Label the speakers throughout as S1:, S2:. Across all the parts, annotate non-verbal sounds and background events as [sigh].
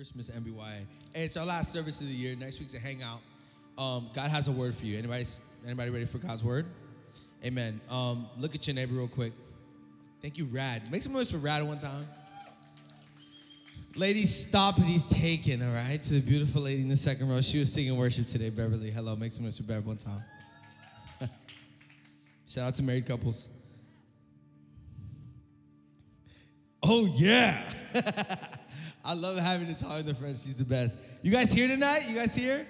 S1: Christmas MBYA. Hey, it's our last service of the year. Next week's a hangout. Um, God has a word for you. Anybody, anybody ready for God's word? Amen. Um, look at your neighbor real quick. Thank you, Rad. Make some noise for Rad one time. Ladies, stop it. He's taken, all right? To the beautiful lady in the second row. She was singing worship today, Beverly. Hello. Make some noise for Bev one time. [laughs] Shout out to married couples. Oh, yeah. [laughs] I love having with the friends. She's the best. You guys here tonight? You guys here?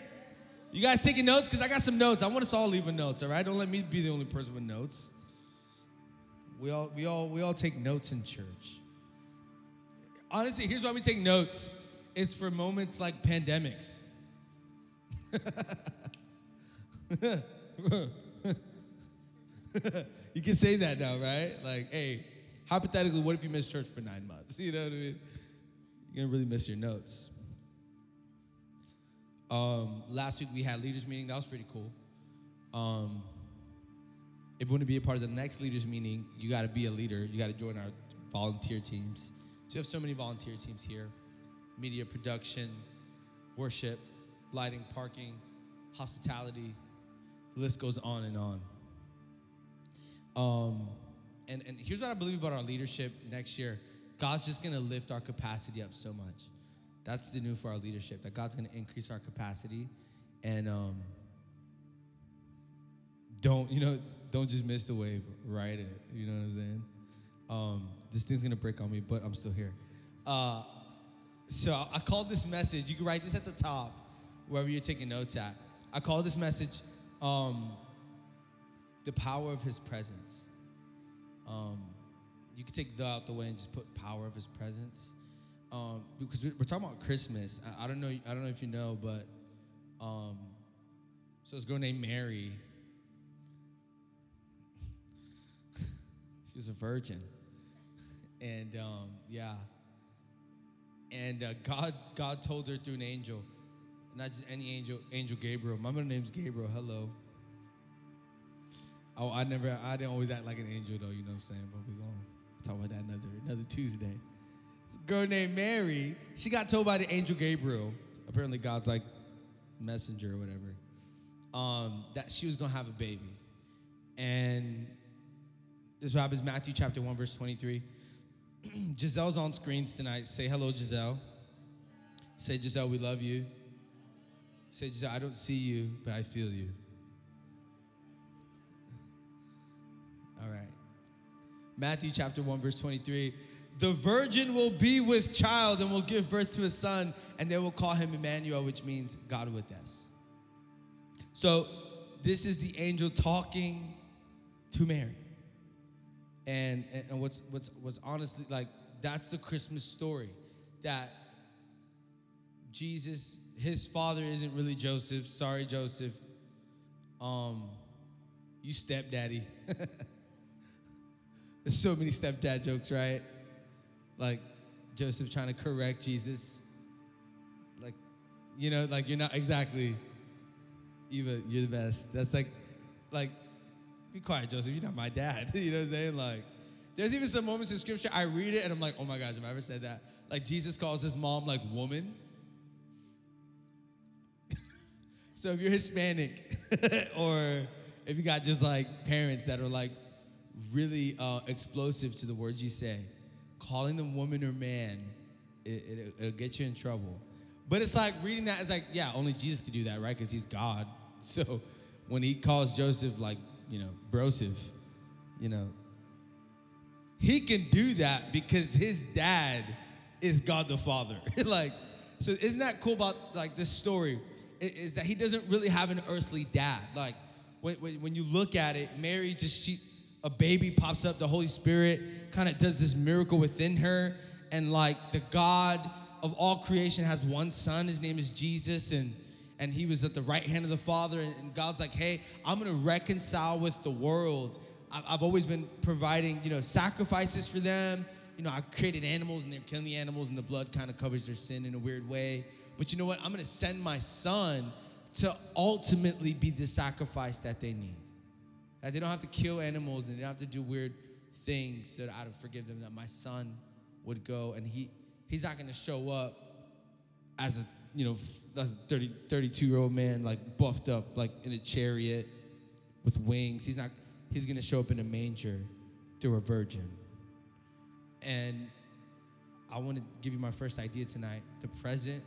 S1: You guys taking notes? Because I got some notes. I want us all leaving notes, all right? Don't let me be the only person with notes. We all, we all, we all take notes in church. Honestly, here's why we take notes. It's for moments like pandemics. [laughs] you can say that now, right? Like, hey, hypothetically, what if you miss church for nine months? [laughs] You know what I mean? You're gonna really miss your notes. Um, last week we had leaders meeting. That was pretty cool. Um, if you want to be a part of the next leaders meeting, you got to be a leader. You got to join our volunteer teams. So we have so many volunteer teams here: media production, worship, lighting, parking, hospitality. The list goes on and on. Um, and, and here's what I believe about our leadership next year God's just gonna lift our capacity up so much. That's the new for our leadership, that God's gonna increase our capacity. And um, don't, you know, don't just miss the wave, ride it. You know what I'm saying? Um, this thing's gonna break on me, but I'm still here. Uh, so I called this message, you can write this at the top, wherever you're taking notes at. I called this message um, the power of his presence. Um, you can take the out the way and just put power of his presence. Um, because we're talking about Christmas. I, I, don't know. I don't know if you know, but um, so this girl named Mary. [laughs] she was a virgin, and um, yeah. And uh, God, God told her through an angel, not just any angel, Angel Gabriel. My middle name's Gabriel. Hello. Oh, I never, I didn't always act like an angel though, you know what I'm saying? But going talk about that another, another Tuesday. This girl named Mary, she got told by the angel Gabriel, apparently God's like messenger or whatever, um, that she was to have a baby. And this happens, Matthew chapter 1, verse 23. [clears throat] Giselle's on screens tonight. Say hello, Giselle. Say, Giselle, we love you. Say, Giselle, I don't see you, but I feel you. All right. Matthew chapter 1, verse 23. The virgin will be with child and will give birth to a son, and they will call him Emmanuel, which means God with us. So, this is the angel talking to Mary. And, and what's, what's, what's honestly like, that's the Christmas story. That Jesus, his father isn't really Joseph. Sorry, Joseph. Um, you stepdaddy. [laughs] There's so many stepdad jokes, right? Like Joseph trying to correct Jesus. Like, you know, like you're not exactly Eva, you're the best. That's like, like, be quiet, Joseph. You're not my dad. [laughs] you know what I'm saying? Like, there's even some moments in scripture I read it and I'm like, oh my gosh, have I ever said that? Like Jesus calls his mom like woman. [laughs] so if you're Hispanic [laughs] or if you got just like parents that are like really uh, explosive to the words you say. Calling them woman or man, it, it, it'll get you in trouble. But it's like reading that, it's like, yeah, only Jesus could do that, right? Because he's God. [laughs] So when he calls Joseph, like, you know, broseph, you know, he can do that because his dad is God the Father. [laughs] like, so isn't that cool about like this story? Is that he doesn't really have an earthly dad. Like, when, when you look at it, Mary just, she, a baby pops up, the Holy Spirit kind of does this miracle within her. And like the God of all creation has one son, his name is Jesus, and and he was at the right hand of the Father. And God's like, hey, I'm gonna reconcile with the world. I've always been providing, you know, sacrifices for them. You know, I created animals and they're killing the animals, and the blood kind of covers their sin in a weird way. But you know what? I'm gonna send my son to ultimately be the sacrifice that they need. That they don't have to kill animals and they don't have to do weird things that I'd forgive them. That my son would go and he he's not to show up as a you know as a 30, 32 year old man like buffed up like in a chariot with wings. He's not. He's gonna show up in a manger through a virgin. And I want to give you my first idea tonight: the present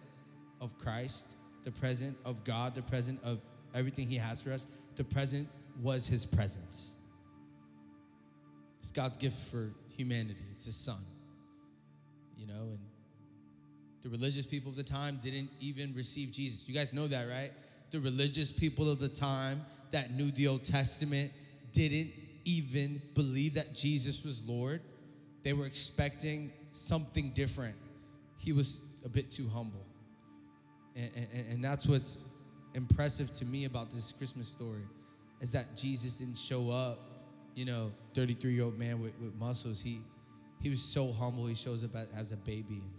S1: of Christ, the present of God, the present of everything He has for us. The present was His presence. It's God's gift for humanity. It's His Son. You know, and the religious people of the time didn't even receive Jesus. You guys know that, right? The religious people of the time that knew the Old Testament didn't even believe that Jesus was Lord. They were expecting something different. He was a bit too humble. And, and, and that's what's impressive to me about this Christmas story is that Jesus didn't show up, you know, 33 year old man with, with muscles. He, he was so humble. He shows up as a baby and,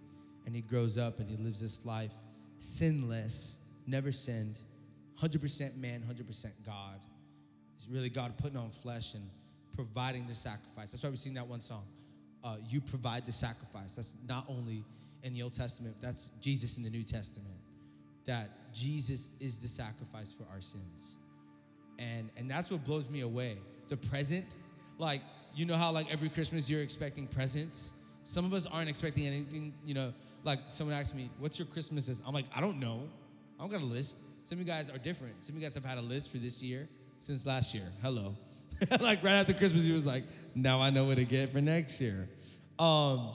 S1: and he grows up and he lives this life sinless, never sinned, 100% man, 100% God. It's really God putting on flesh and providing the sacrifice. That's why we sing that one song. Uh, you provide the sacrifice. That's not only in the Old Testament, that's Jesus in the New Testament. That Jesus is the sacrifice for our sins. And and that's what blows me away. The present, like, you know how like every Christmas you're expecting presents? Some of us aren't expecting anything, you know, like someone asked me, what's your Christmas I'm like, I don't know. I don't got a list. Some of you guys are different. Some of you guys have had a list for this year since last year. Hello. [laughs] like right after Christmas, he was like, now I know what to get for next year. Um,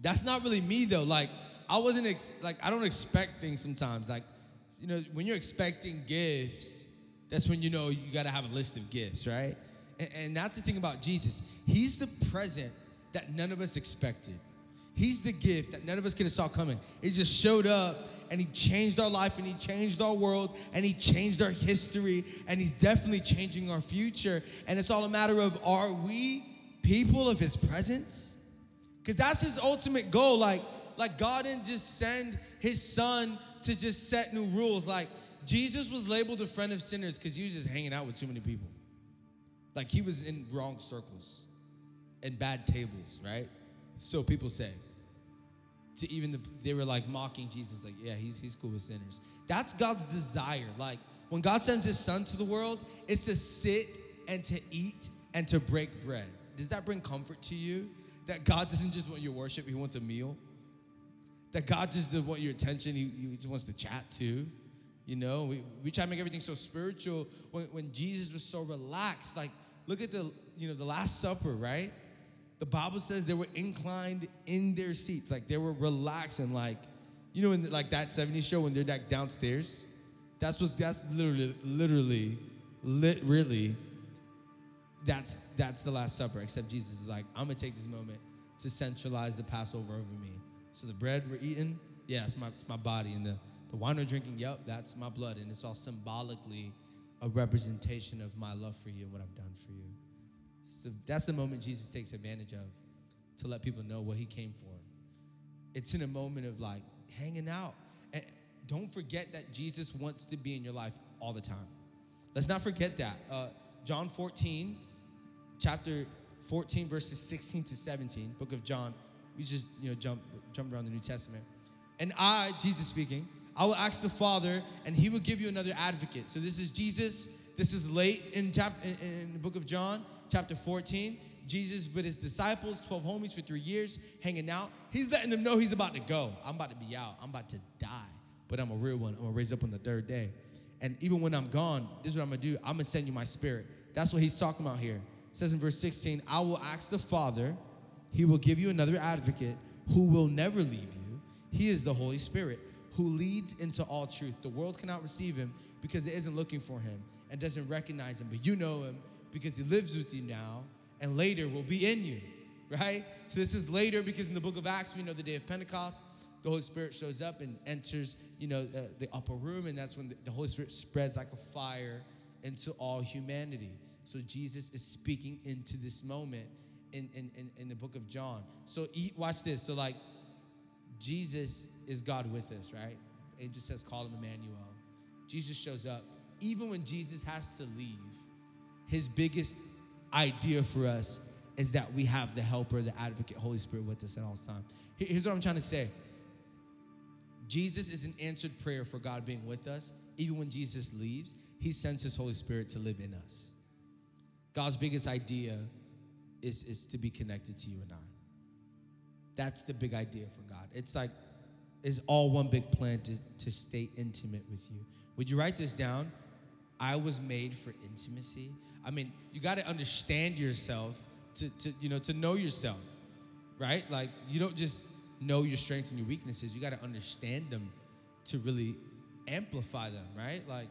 S1: that's not really me though. Like I wasn't ex- like I don't expect things sometimes. Like you know when you're expecting gifts, that's when you know you got to have a list of gifts, right? And, and that's the thing about Jesus. He's the present that none of us expected. He's the gift that none of us could have saw coming. He just showed up and he changed our life and he changed our world and he changed our history and he's definitely changing our future. And it's all a matter of are we people of his presence? Because that's his ultimate goal. Like, like God didn't just send his son to just set new rules. Like Jesus was labeled a friend of sinners because he was just hanging out with too many people. Like he was in wrong circles and bad tables, right? So people say to even the, they were like mocking Jesus, like, yeah, he's, he's cool with sinners. That's God's desire. Like, when God sends his son to the world, it's to sit and to eat and to break bread. Does that bring comfort to you? That God doesn't just want your worship, he wants a meal? That God just doesn't want your attention, he, he just wants to chat too? You know, we, we try to make everything so spiritual when, when Jesus was so relaxed. Like, look at the, you know, the Last Supper, right? the Bible says they were inclined in their seats, like they were relaxed and like, you know, in like that 70s show when they're like downstairs. That's what's that's literally, literally, lit really. That's that's the Last Supper. Except Jesus is like, I'm gonna take this moment to centralize the Passover over me. So the bread we're eating, yeah, it's my it's my body, and the the wine we're drinking, yep, that's my blood, and it's all symbolically a representation of my love for you and what I've done for you. So that's the moment Jesus takes advantage of to let people know what he came for. It's in a moment of like hanging out. And don't forget that Jesus wants to be in your life all the time. Let's not forget that. Uh, John 14, chapter 14, verses 16 to 17, book of John. We just, you know, jump, jump around the New Testament. And I, Jesus speaking, I will ask the Father, and he will give you another advocate. So this is Jesus. This is late in, chapter, in, the book of John chapter 14. Jesus with his disciples, 12 homies for three years, hanging out. He's letting them know he's about to go. I'm about to be out. I'm about to die. But I'm a real one. I'm gonna raise up on the third day. And even when I'm gone, this is what I'm gonna do. I'm gonna send you my spirit. That's what he's talking about here. It says in verse 16, I will ask the Father, he will give you another advocate who will never leave you. He is the Holy Spirit who leads into all truth. The world cannot receive him because it isn't looking for him and doesn't recognize him, but you know him because he lives with you now and later will be in you, right? So this is later because in the book of Acts, we know the day of Pentecost, the Holy Spirit shows up and enters, you know, uh, the upper room, and that's when the, the Holy Spirit spreads like a fire into all humanity. So Jesus is speaking into this moment in, in, in, in the book of John. So eat, watch this. So like Jesus is God with us, right? It just says call him Emmanuel. Jesus shows up. Even when Jesus has to leave, his biggest idea for us is that we have the helper, the advocate, Holy Spirit with us at all times. Here's what I'm trying to say Jesus is an answered prayer for God being with us. Even when Jesus leaves, he sends his Holy Spirit to live in us. God's biggest idea is, is to be connected to you and I. That's the big idea for God. It's like, it's all one big plan to, to stay intimate with you. Would you write this down? I was made for intimacy. I mean, you got to understand yourself to, to, you know, to know yourself, right? Like, you don't just know your strengths and your weaknesses. You got to understand them to really amplify them, right? Like,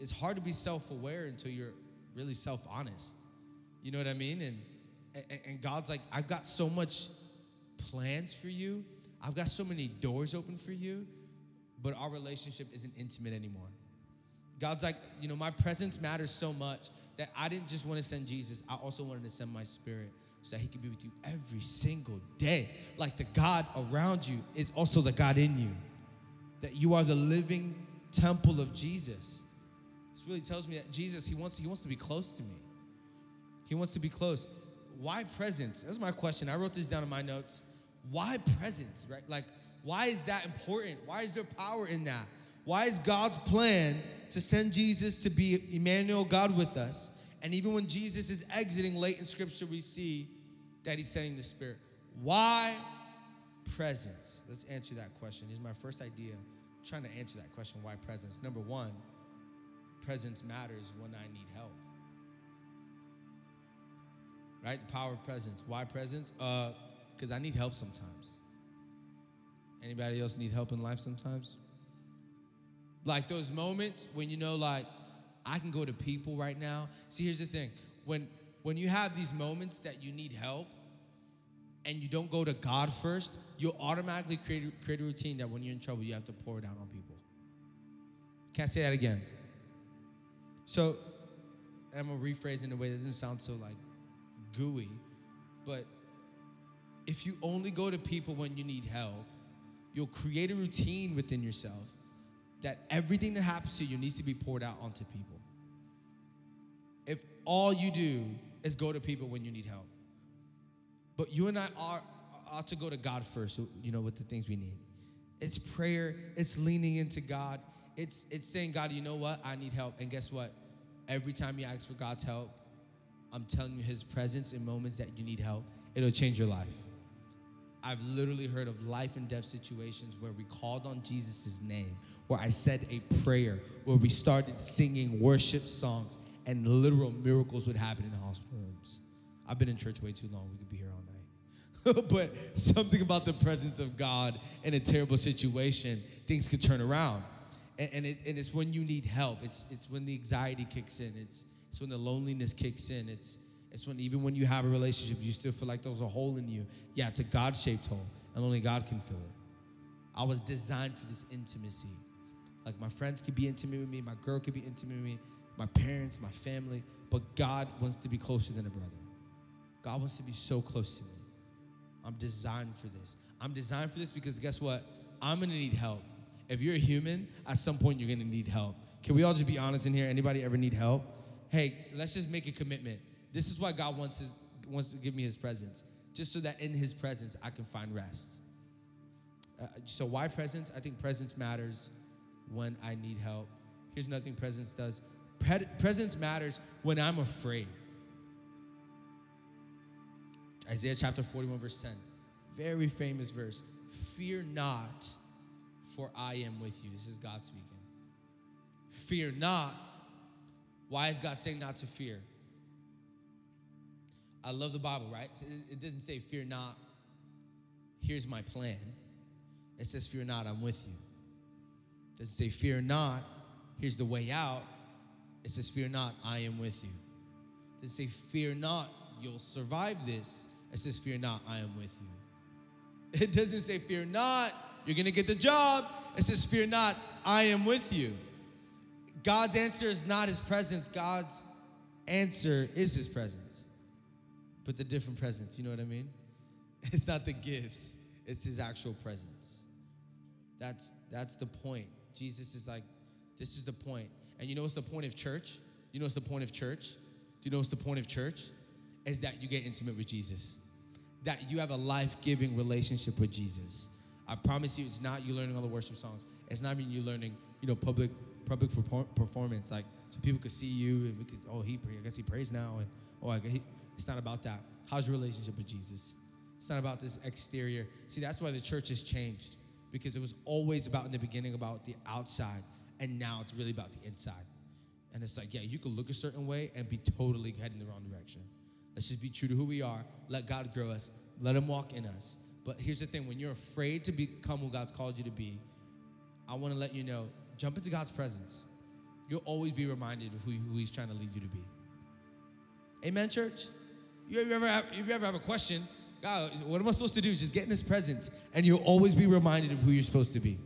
S1: it's hard to be self aware until you're really self honest. You know what I mean? And, and, and God's like, I've got so much plans for you, I've got so many doors open for you, but our relationship isn't intimate anymore. God's like, you know, my presence matters so much that I didn't just want to send Jesus, I also wanted to send my spirit so that he could be with you every single day. Like the God around you is also the God in you. That you are the living temple of Jesus. This really tells me that Jesus, he wants, he wants to be close to me. He wants to be close. Why presence? That's my question. I wrote this down in my notes. Why presence, right? Like, why is that important? Why is there power in that? Why is God's plan to send Jesus to be Emmanuel, God with us? And even when Jesus is exiting late in scripture, we see that he's sending the Spirit. Why presence? Let's answer that question. Here's my first idea. I'm trying to answer that question why presence? Number one, presence matters when I need help. Right? The power of presence. Why presence? Uh, because I need help sometimes. Anybody else need help in life sometimes? Like those moments when you know, like, I can go to people right now. See, here's the thing. When when you have these moments that you need help and you don't go to God first, you'll automatically create, create a routine that when you're in trouble, you have to pour it out on people. Can't say that again. So I'm gonna rephrase in a way that doesn't sound so like gooey, but if you only go to people when you need help, you'll create a routine within yourself that everything that happens to you needs to be poured out onto people. If all you do is go to people when you need help, but you and I are ought to go to God first, you know, with the things we need. It's prayer, it's leaning into God, it's it's saying, God, you know what? I need help. And guess what? Every time you ask for God's help, I'm telling you his presence in moments that you need help, it'll change your life. I've literally heard of life and death situations where we called on Jesus' name, where I said a prayer, where we started singing worship songs, and literal miracles would happen in hospital rooms. I've been in church way too long. We could be here all night. [laughs] but something about the presence of God in a terrible situation, things could turn around. And, and, it, and it's when you need help. It's, it's when the anxiety kicks in. It's, it's when the loneliness kicks in. It's, it's when even when you have a relationship, you still feel like there's a hole in you. Yeah, it's a God shaped hole, and only God can fill it. I was designed for this intimacy. Like my friends could be intimate with me, my girl could be intimate with me, my parents, my family, but God wants to be closer than a brother. God wants to be so close to me. I'm designed for this. I'm designed for this because guess what? I'm gonna need help. If you're a human, at some point you're gonna need help. Can we all just be honest in here? Anybody ever need help? Hey, let's just make a commitment. This is why God wants his, wants to give me his presence, just so that in his presence I can find rest. Uh, so why presence? I think presence matters when I need help. Here's nothing presence does. Pre- presence matters when I'm afraid. Isaiah chapter 41, verse 10. Very famous verse. Fear not, for I am with you. This is God speaking. Fear not. Why is God saying not to fear? I love the Bible, right? It doesn't say, Fear not, here's my plan. It says, Fear not, I'm with you. It doesn't say, Fear not, here's the way out. It says, Fear not, I am with you. It doesn't say, Fear not, you'll survive this. It says, Fear not, I am with you. [laughs] It doesn't say, Fear not, you're gonna get the job. It says, Fear not, I am with you. God's answer is not his presence, God's answer is his presence. But the different presence, you know what I mean? [laughs] It's not the gifts, it's his actual presence. That's that's the point. Jesus is like, this is the point. And you know what's the point of church? You know what's the point of church? Do you know what's the point of church? Is that you get intimate with Jesus. That you have a life-giving relationship with Jesus. I promise you, it's not you learning all the worship songs. It's not even you learning, you know, public public performance, like so people could see you and we could, oh, he, I guess he prays now, and oh, I he, it's not about that. How's your relationship with Jesus? It's not about this exterior. See, that's why the church has changed because it was always about in the beginning about the outside, and now it's really about the inside. And it's like, yeah, you could look a certain way and be totally heading the wrong direction. Let's just be true to who we are. Let God grow us. Let Him walk in us. But here's the thing when you're afraid to become who God's called you to be, I want to let you know jump into God's presence. You'll always be reminded of who, who He's trying to lead you to be. Amen, church? You ever have, if you ever have a question, God, what am I supposed to do? Just get in His presence, and you'll always be reminded of who you're supposed to be.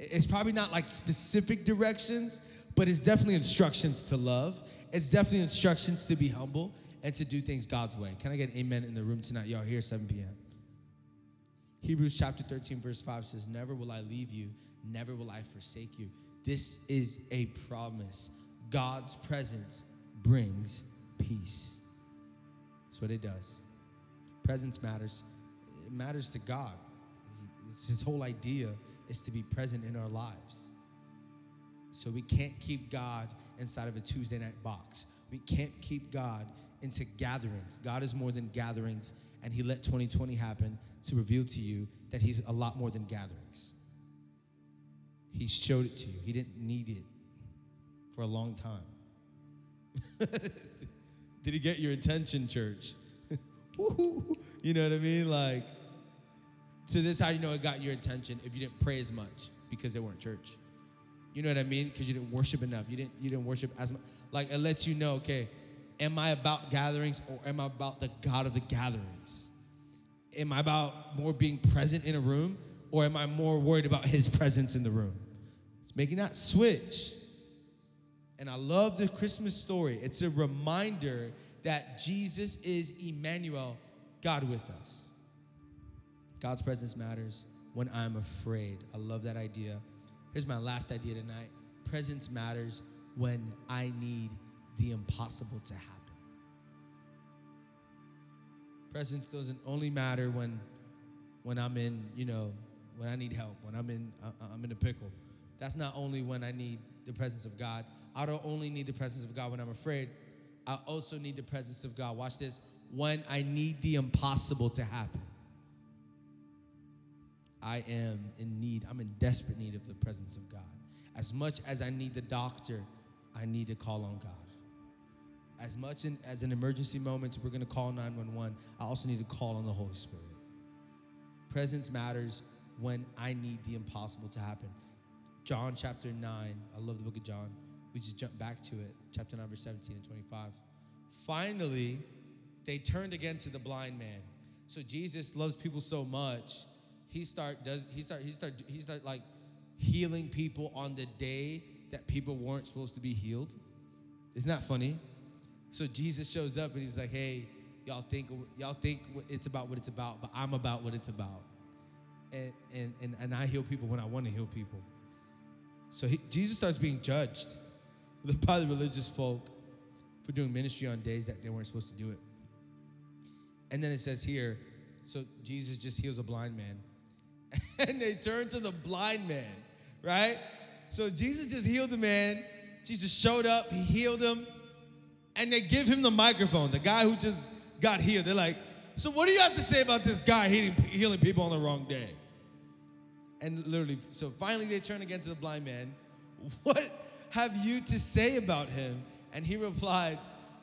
S1: It's probably not like specific directions, but it's definitely instructions to love. It's definitely instructions to be humble and to do things God's way. Can I get amen in the room tonight? Y'all here 7 p.m. Hebrews chapter 13, verse 5 says, Never will I leave you, never will I forsake you. This is a promise. God's presence brings peace. That's what it does. Presence matters. It matters to God. It's his whole idea is to be present in our lives. So we can't keep God inside of a Tuesday night box. We can't keep God into gatherings. God is more than gatherings, and He let 2020 happen to reveal to you that He's a lot more than gatherings. He showed it to you, He didn't need it for a long time. [laughs] Did He get your attention, church? [laughs] you know what I mean? Like, so this is how you know it got your attention if you didn't pray as much because they weren't church. You know what I mean? Because you didn't worship enough. You didn't you didn't worship as much. Like it lets you know, okay, am I about gatherings or am I about the God of the gatherings? Am I about more being present in a room or am I more worried about his presence in the room? It's making that switch. And I love the Christmas story. It's a reminder that Jesus is Emmanuel, God with us. God's presence matters when I'm afraid. I love that idea. Here's my last idea tonight presence matters when I need the impossible to happen. Presence doesn't only matter when when I'm in, you know, when I need help, when I'm in uh, uh, I'm in a pickle. That's not only when I need the presence of God. I don't only need the presence of God when I'm afraid. I also need the presence of God. Watch this. When I need the impossible to happen. I am in need, I'm in desperate need of the presence of God. As much as I need the doctor, I need to call on God. As much in, as in emergency moments, we're going to call 911, I also need to call on the Holy Spirit. Presence matters when I need the impossible to happen. John chapter 9, I love the book of John. We just jump back to it, chapter number 17 and 25. Finally, they turned again to the blind man. So Jesus loves people so much he start does he start he start he start like healing people on the day that people weren't supposed to be healed. Isn't that funny? So Jesus shows up and he's like, "Hey, y'all think y'all think it's about what it's about, but I'm about what it's about." And and and, and I heal people when I want to heal people. So he, Jesus starts being judged by the religious folk for doing ministry on days that they weren't supposed to do it. And then it says here, so Jesus just heals a blind man. [laughs] and they turn to the blind man, right? So Jesus just healed the man. Jesus showed up, he healed him, and they give him the microphone, the guy who just got healed. They're like, So, what do you have to say about this guy healing, healing people on the wrong day? And literally, so finally they turn again to the blind man. [laughs] What have you to say about him? And he replied,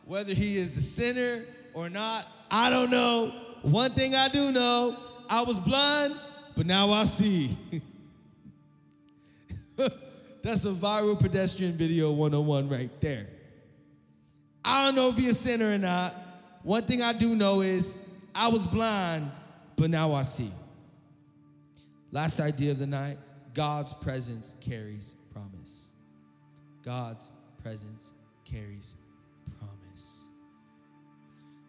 S1: Whether he is a sinner or not, I don't know. One thing I do know I was blind but now I see. [laughs] That's a viral pedestrian video 101 right there. I don't know if he's a sinner or not. One thing I do know is I was blind, but now I see. Last idea of the night God's presence carries promise. God's presence carries promise.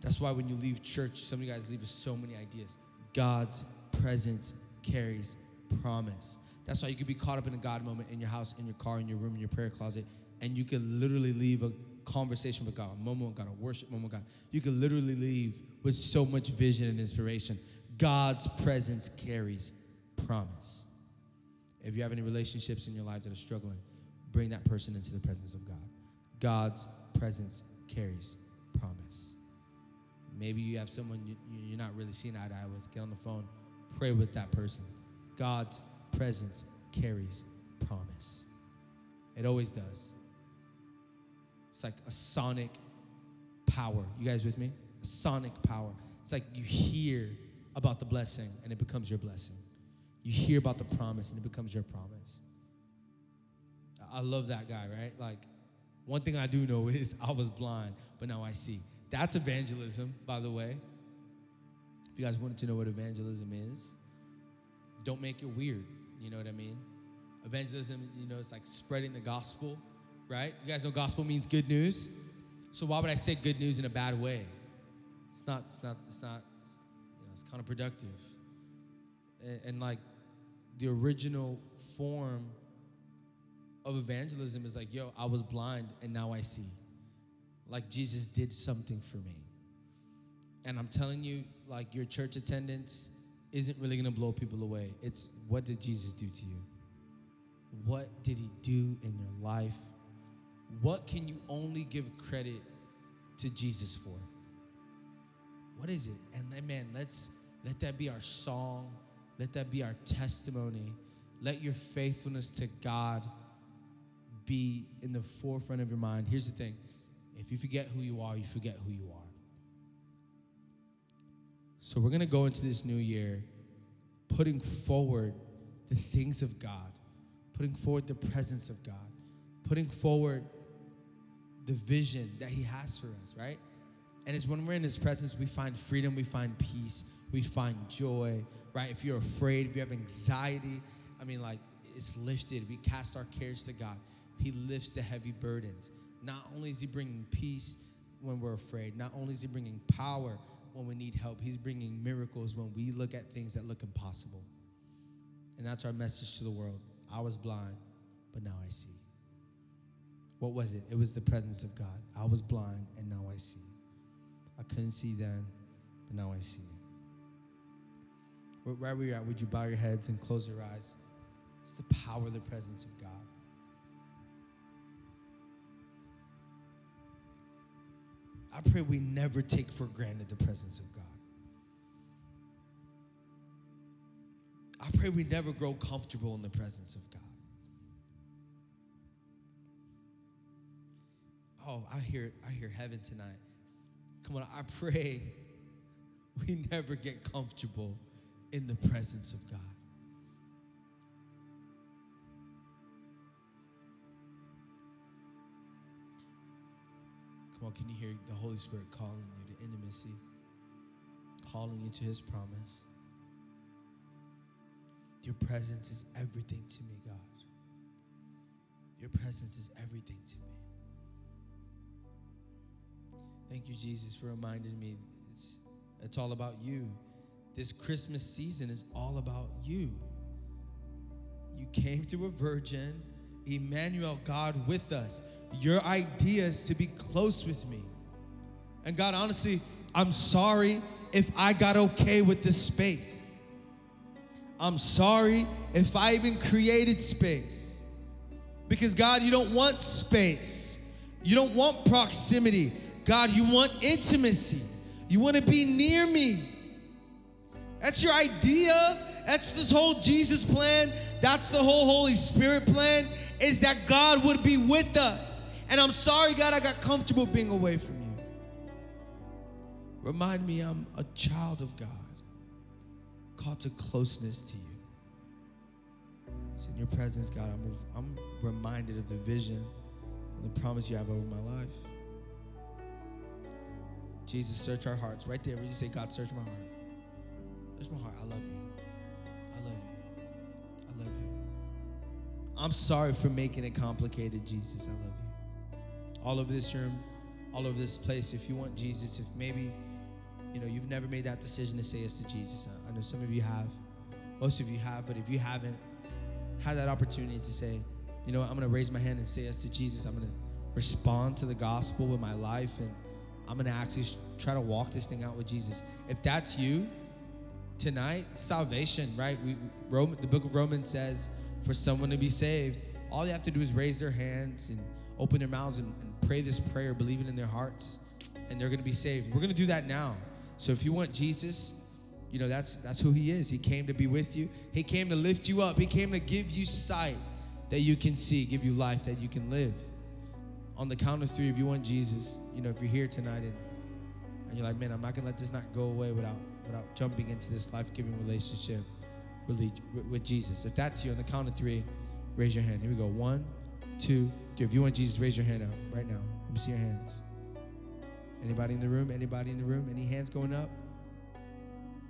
S1: That's why when you leave church, some of you guys leave with so many ideas. God's presence carries promise. That's why you could be caught up in a God moment in your house, in your car, in your room, in your prayer closet, and you could literally leave a conversation with God, a moment with God, a worship moment with God. You could literally leave with so much vision and inspiration. God's presence carries promise. If you have any relationships in your life that are struggling, bring that person into the presence of God. God's presence carries promise. Maybe you have someone you, you're not really seeing eye to eye with. Get on the phone, pray with that person. God's presence carries promise. It always does. It's like a sonic power. You guys with me? A sonic power. It's like you hear about the blessing and it becomes your blessing. You hear about the promise and it becomes your promise. I love that guy, right? Like, one thing I do know [laughs] is I was blind, but now I see. That's evangelism, by the way. If you guys wanted to know what evangelism is, don't make it weird. You know what I mean? Evangelism, you know, it's like spreading the gospel, right? You guys know gospel means good news. So why would I say good news in a bad way? It's not, it's not, it's not, it's, you know, it's counterproductive. And, and like the original form of evangelism is like, yo, I was blind and now I see. Like Jesus did something for me. And I'm telling you, like your church attendance isn't really gonna blow people away. It's what did Jesus do to you? What did he do in your life? What can you only give credit to Jesus for? What is it? And then, man, let's let that be our song. Let that be our testimony. Let your faithfulness to God be in the forefront of your mind. Here's the thing if you forget who you are, you forget who you are. So we're going to go into this new year putting forward the things of God, putting forward the presence of God, putting forward the vision that He has for us, right? And it's when we're in His presence, we find freedom, we find peace, we find joy, right? If you're afraid, if you have anxiety, I mean, like, it's lifted. We cast our cares to God. He lifts the heavy burdens. Not only is He bringing peace when we're afraid, not only is He bringing power when we need help, He's bringing miracles when we look at things that look impossible. And that's our message to the world. I was blind, but now I see. What was it? It was the presence of God. I was blind, and now I see. I couldn't see then, but now I see. Wherever you're at, would you bow your heads and close your eyes? It's the power of the presence of God. I pray we never take for granted the presence of God. I pray we never grow comfortable in the presence of God. Oh, I hear I hear heaven tonight. Come on, I pray we never get comfortable in the presence of God. Come on, can you hear the Holy Spirit calling you to intimacy, calling you to His promise? Your presence is everything to me, God. Your presence is everything to me. Thank you, Jesus, for reminding me it's, it's all about you. This Christmas season is all about you. You came through a virgin, Emmanuel, God with us. Your idea is to be close with me. And God, honestly, I'm sorry if I got okay with this space. I'm sorry if I even created space. Because God, you don't want space. You don't want proximity. God, you want intimacy. You want to be near me. That's your idea. That's this whole Jesus plan. That's the whole Holy Spirit plan is that God would be with us. And I'm sorry, God, I got comfortable being away from you. Remind me I'm a child of God, called to closeness to you. It's in your presence, God, I'm, I'm reminded of the vision and the promise you have over my life. Jesus, search our hearts. Right there, where you say, God, search my heart. Search my heart. I love you. I love you. I love you. I'm sorry for making it complicated, Jesus. I love you. All over this room, all over this place, if you want Jesus, if maybe, you know, you've never made that decision to say yes to Jesus. I know some of you have. Most of you have, but if you haven't had that opportunity to say, you know what, I'm to raise my hand and say yes to Jesus. I'm to respond to the gospel with my life and I'm to actually try to walk this thing out with Jesus. If that's you, tonight, salvation, right? We Roman, the book of Romans says for someone to be saved, all they have to do is raise their hands and open their mouths and, and pray this prayer, believing in their hearts, and they're gonna be saved. We're gonna do that now. So if you want Jesus, you know that's that's who he is. He came to be with you. He came to lift you up. He came to give you sight that you can see, give you life that you can live. On the count of three, if you want Jesus, you know, if you're here tonight and, and you're like, man, I'm not gonna let this not go away without without jumping into this life-giving relationship with, with Jesus. If that's you, on the count of three, raise your hand. Here we go. One, two, three. If you want Jesus, raise your hand up right now. Let me see your hands. Anybody in the room? Anybody in the room? Any hands going up?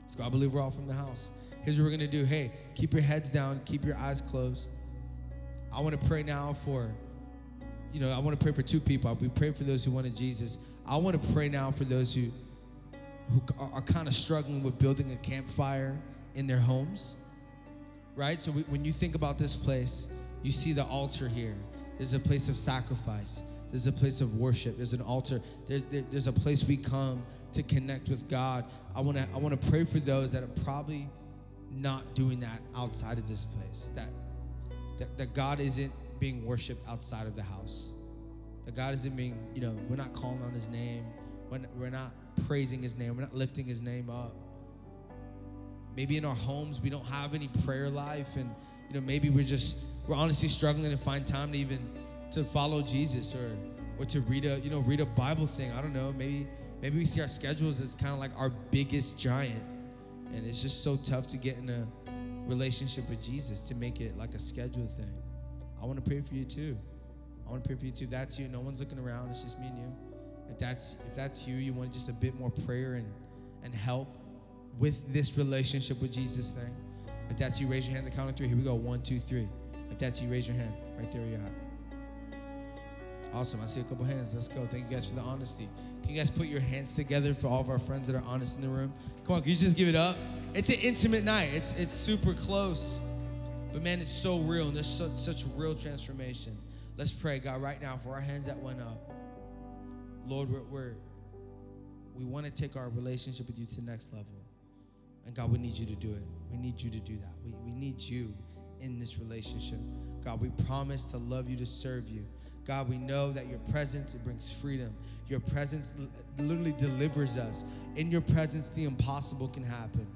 S1: Let's go. I believe we're all from the house. Here's what we're gonna do. Hey, keep your heads down, keep your eyes closed. I want to pray now for, you know, I want to pray for two people. We pray for those who wanted Jesus. I want to pray now for those who who are, are kind of struggling with building a campfire in their homes. Right? So we, when you think about this place, you see the altar here. There's a place of sacrifice. There's a place of worship. There's an altar. There's, there, there's a place we come to connect with God. I want to I want to pray for those that are probably not doing that outside of this place. That, that that God isn't being worshiped outside of the house. That God isn't being, you know, we're not calling on his name. We're not, we're not praising his name. We're not lifting his name up. Maybe in our homes we don't have any prayer life and you know maybe we're just we're honestly struggling to find time to even to follow Jesus or or to read a you know read a Bible thing. I don't know. Maybe maybe we see our schedules as kind of like our biggest giant, and it's just so tough to get in a relationship with Jesus to make it like a schedule thing. I want to pray for you too. I want to pray for you too. That's you. No one's looking around. It's just me and you. If that's if that's you, you want just a bit more prayer and and help with this relationship with Jesus thing. If that's you, raise your hand. The count of three. Here we go. One, two, three. If that's you, raise your hand. Right there, you are. Awesome. I see a couple hands. Let's go. Thank you guys for the honesty. Can you guys put your hands together for all of our friends that are honest in the room? Come on, can you just give it up? It's an intimate night. It's it's super close. But man, it's so real and there's such, such real transformation. Let's pray, God, right now for our hands that went up. Lord, we're, we're we want to take our relationship with you to the next level. And God, we need you to do it. We need you to do that. We, we need you in this relationship. God, we promise to love you, to serve you. God, we know that your presence, it brings freedom. Your presence literally delivers us. In your presence, the impossible can happen.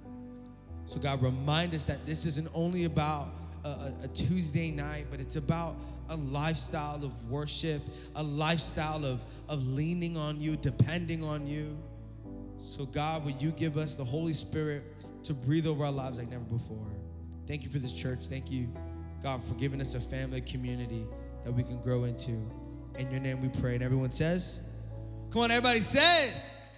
S1: So, God, remind us that this isn't only about a, a, Tuesday night, but it's about a lifestyle of worship, a lifestyle of, of leaning on you, depending on you. So, God, will you give us the Holy Spirit to breathe over our lives like never before? Thank you for this church. Thank you, God, for giving us a family community that we can grow into. In your name we pray. And everyone says, Come on, everybody says,